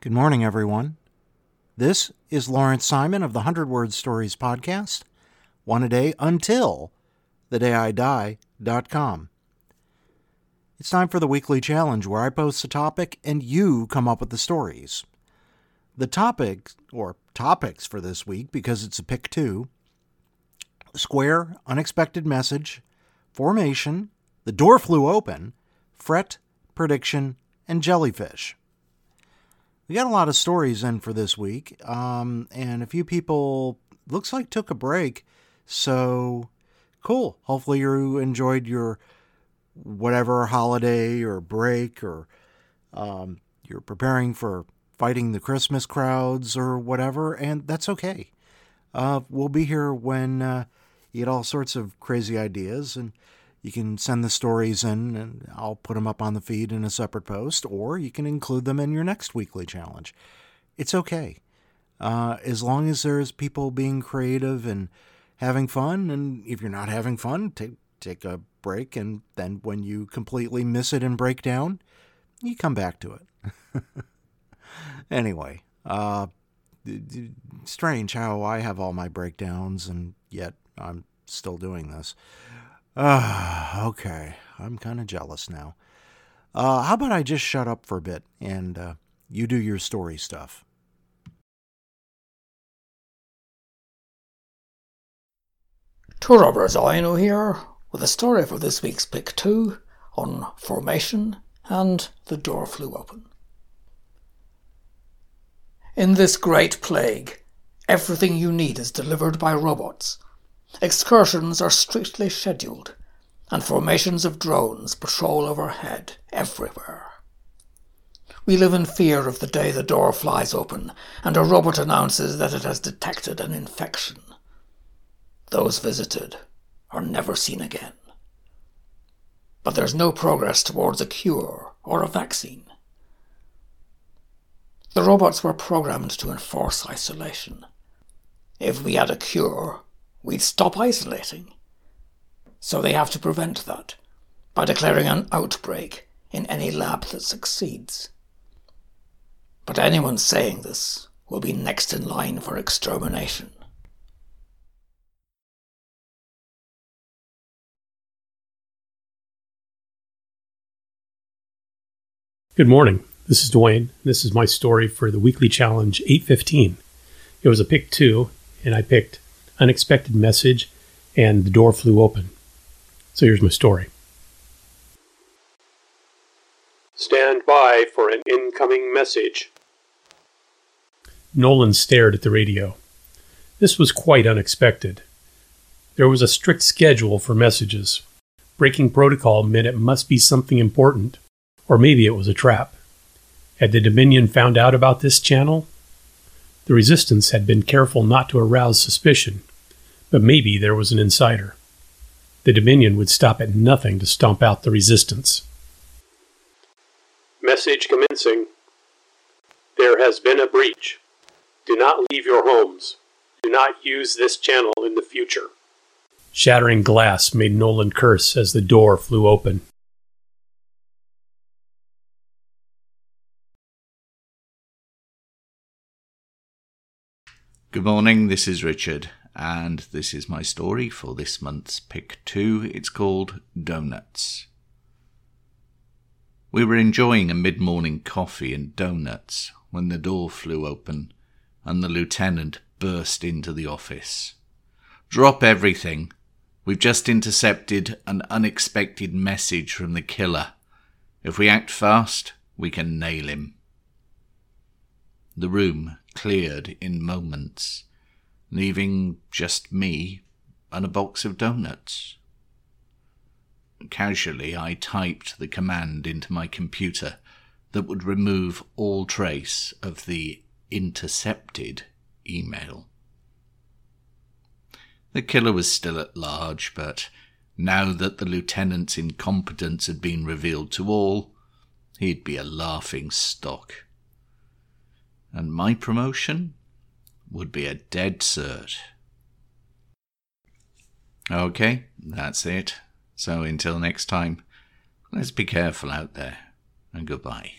Good morning, everyone. This is Lawrence Simon of the 100 Word Stories podcast, one a day until the day I die.com. It's time for the weekly challenge where I post a topic and you come up with the stories. The topic, or topics for this week, because it's a pick two square, unexpected message, formation, the door flew open, fret, prediction, and jellyfish. We got a lot of stories in for this week, um, and a few people looks like took a break. So cool. Hopefully you enjoyed your whatever holiday or break, or um, you're preparing for fighting the Christmas crowds or whatever, and that's okay. Uh, we'll be here when uh, you get all sorts of crazy ideas and you can send the stories in and I'll put them up on the feed in a separate post, or you can include them in your next weekly challenge. It's okay. Uh, as long as there's people being creative and having fun, and if you're not having fun, take, take a break, and then when you completely miss it and break down, you come back to it. anyway, uh, strange how I have all my breakdowns and yet I'm still doing this. Uh, okay, I'm kind of jealous now. Uh, how about I just shut up for a bit and uh, you do your story stuff? Tura Robbers Ino here with a story for this week's Pick 2 on formation and the door flew open. In this great plague, everything you need is delivered by robots Excursions are strictly scheduled, and formations of drones patrol overhead everywhere. We live in fear of the day the door flies open and a robot announces that it has detected an infection. Those visited are never seen again. But there's no progress towards a cure or a vaccine. The robots were programmed to enforce isolation. If we had a cure, we'd stop isolating. So they have to prevent that by declaring an outbreak in any lab that succeeds. But anyone saying this will be next in line for extermination. Good morning. This is Duane. This is my story for the weekly challenge 815. It was a pick 2 and I picked unexpected message, and the door flew open. So here's my story. Stand by for an incoming message. Nolan stared at the radio. This was quite unexpected. There was a strict schedule for messages. Breaking protocol meant it must be something important, or maybe it was a trap. Had the Dominion found out about this channel? The Resistance had been careful not to arouse suspicion, but maybe there was an insider. The Dominion would stop at nothing to stomp out the resistance. Message commencing. There has been a breach. Do not leave your homes. Do not use this channel in the future. Shattering glass made Nolan curse as the door flew open. Good morning, this is Richard and this is my story for this month's pick two. It's called Donuts. We were enjoying a mid morning coffee and donuts when the door flew open and the lieutenant burst into the office. Drop everything. We've just intercepted an unexpected message from the killer. If we act fast, we can nail him. The room cleared in moments leaving just me and a box of donuts. Casually, I typed the command into my computer that would remove all trace of the intercepted email. The killer was still at large, but now that the lieutenant's incompetence had been revealed to all, he'd be a laughing stock. And my promotion? would be a dead cert. Okay, that's it. So until next time, let's be careful out there, and goodbye.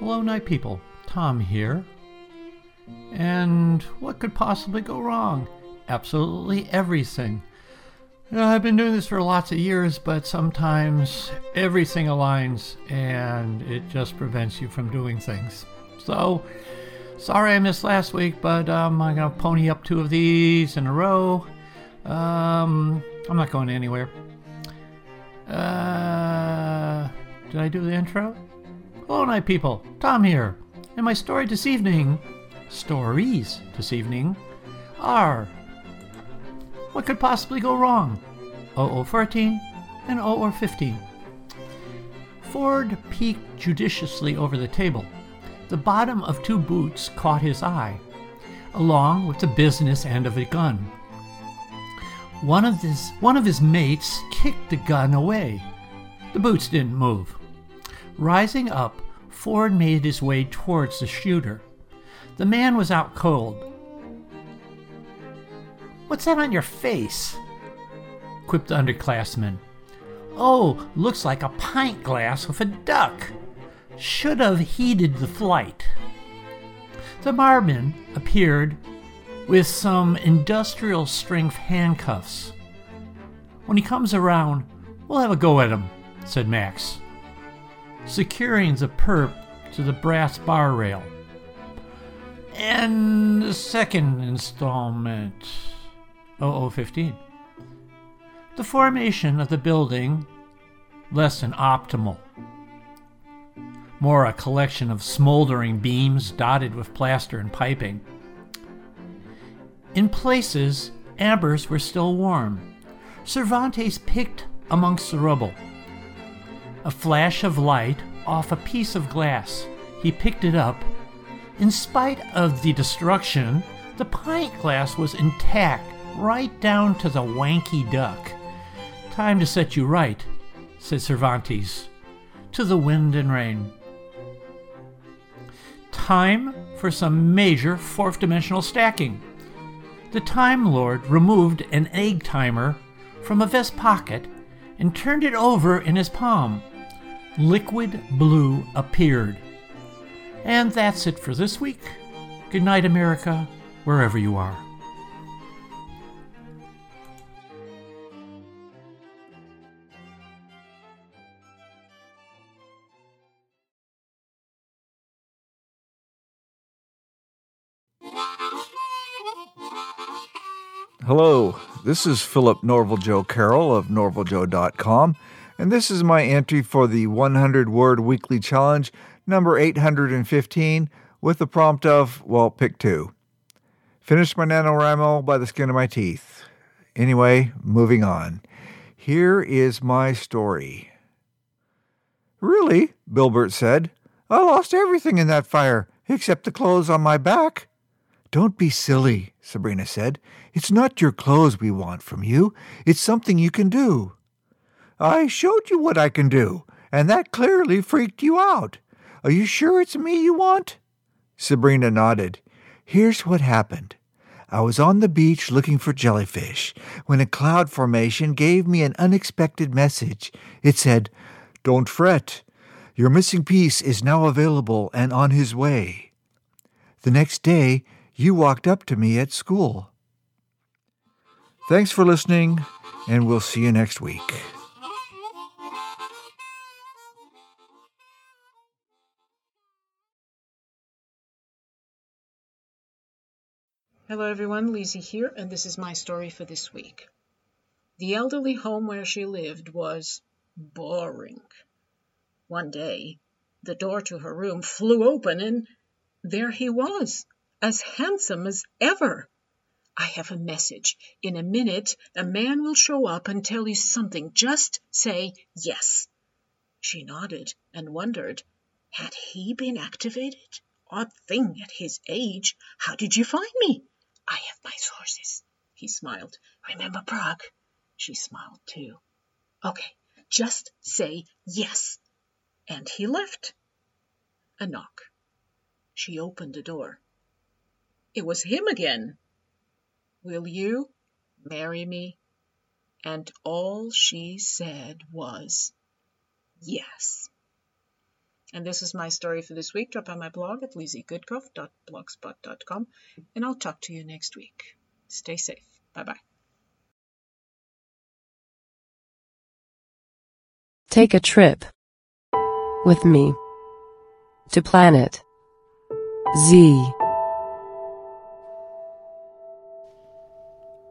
Hello, night people. Tom here. And what could possibly go wrong? Absolutely everything. You know, I've been doing this for lots of years, but sometimes everything aligns and it just prevents you from doing things. So, sorry I missed last week, but um, I'm going to pony up two of these in a row. Um, I'm not going anywhere. Uh, did I do the intro? Hello, night people. Tom here. And my story this evening, stories this evening, are What could possibly go wrong? 0014 and 0015. Ford peeked judiciously over the table. The bottom of two boots caught his eye, along with the business end of a gun. One of his, one of his mates kicked the gun away. The boots didn't move. Rising up, Ford made his way towards the shooter. The man was out cold. What's that on your face? quipped the underclassman. Oh, looks like a pint glass with a duck. Should have heeded the flight. The barman appeared with some industrial strength handcuffs. When he comes around, we'll have a go at him, said Max securing the perp to the brass bar rail. And the second installment, 0015. The formation of the building, less than optimal. More a collection of smoldering beams dotted with plaster and piping. In places, ambers were still warm. Cervantes picked amongst the rubble a flash of light off a piece of glass. He picked it up. In spite of the destruction, the pint glass was intact, right down to the wanky duck. Time to set you right, said Cervantes, to the wind and rain. Time for some major fourth dimensional stacking. The Time Lord removed an egg timer from a vest pocket and turned it over in his palm liquid blue appeared. And that's it for this week. Good night, America, wherever you are. Hello, this is Philip Norval Joe Carroll of norvaljoe.com and this is my entry for the 100 word weekly challenge, number 815, with the prompt of, well, pick two. Finished my NaNoWriMo by the skin of my teeth. Anyway, moving on. Here is my story. Really? Bilbert said. I lost everything in that fire, except the clothes on my back. Don't be silly, Sabrina said. It's not your clothes we want from you. It's something you can do. I showed you what I can do, and that clearly freaked you out. Are you sure it's me you want? Sabrina nodded. Here's what happened. I was on the beach looking for jellyfish when a cloud formation gave me an unexpected message. It said, Don't fret. Your missing piece is now available and on his way. The next day, you walked up to me at school. Thanks for listening, and we'll see you next week. Hello everyone, Lizzie here, and this is my story for this week. The elderly home where she lived was boring. One day, the door to her room flew open, and there he was, as handsome as ever. I have a message. In a minute, a man will show up and tell you something. Just say yes. She nodded and wondered, had he been activated? Odd thing at his age. How did you find me? I have my sources. He smiled. Remember Prague? She smiled too. Okay, just say yes. And he left. A knock. She opened the door. It was him again. Will you marry me? And all she said was, Yes. And this is my story for this week. Drop by my blog at lizziegoodcroft.blogspot.com, and I'll talk to you next week. Stay safe. Bye bye. Take a trip with me to planet Z.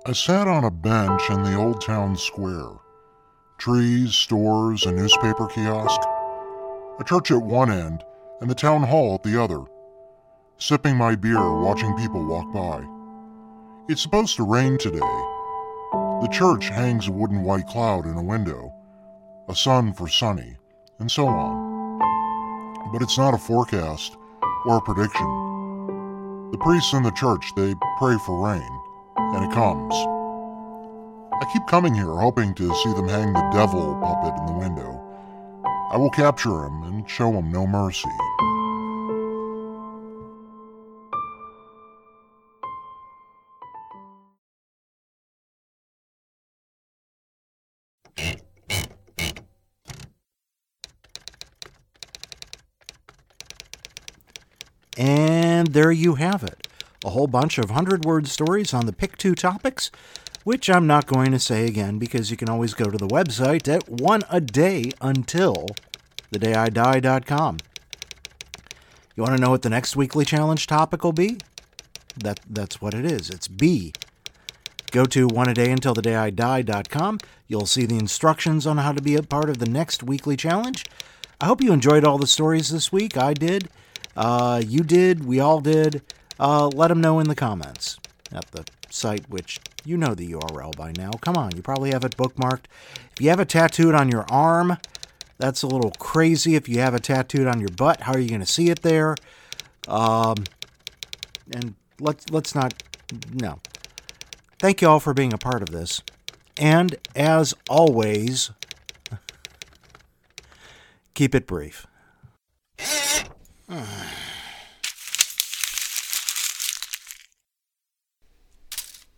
I sat on a bench in the old town square. Trees, stores, a newspaper kiosk. A church at one end and the town hall at the other. Sipping my beer, watching people walk by. It's supposed to rain today. The church hangs a wooden white cloud in a window, a sun for sunny, and so on. But it's not a forecast or a prediction. The priests in the church, they pray for rain, and it comes. I keep coming here hoping to see them hang the devil puppet in the window. I will capture him and show him no mercy. And there you have it. A whole bunch of 100 word stories on the pick two topics, which I'm not going to say again because you can always go to the website at one a day until the day I die.com. You want to know what the next weekly challenge topic will be? That, that's what it is. It's B. Go to one a day until the day I die.com. You'll see the instructions on how to be a part of the next weekly challenge. I hope you enjoyed all the stories this week. I did. Uh, you did. We all did. Uh, let them know in the comments at the site, which you know the URL by now. Come on, you probably have it bookmarked. If you have it tattooed on your arm, that's a little crazy. If you have it tattooed on your butt, how are you going to see it there? Um, and let's let's not no. Thank you all for being a part of this. And as always, keep it brief.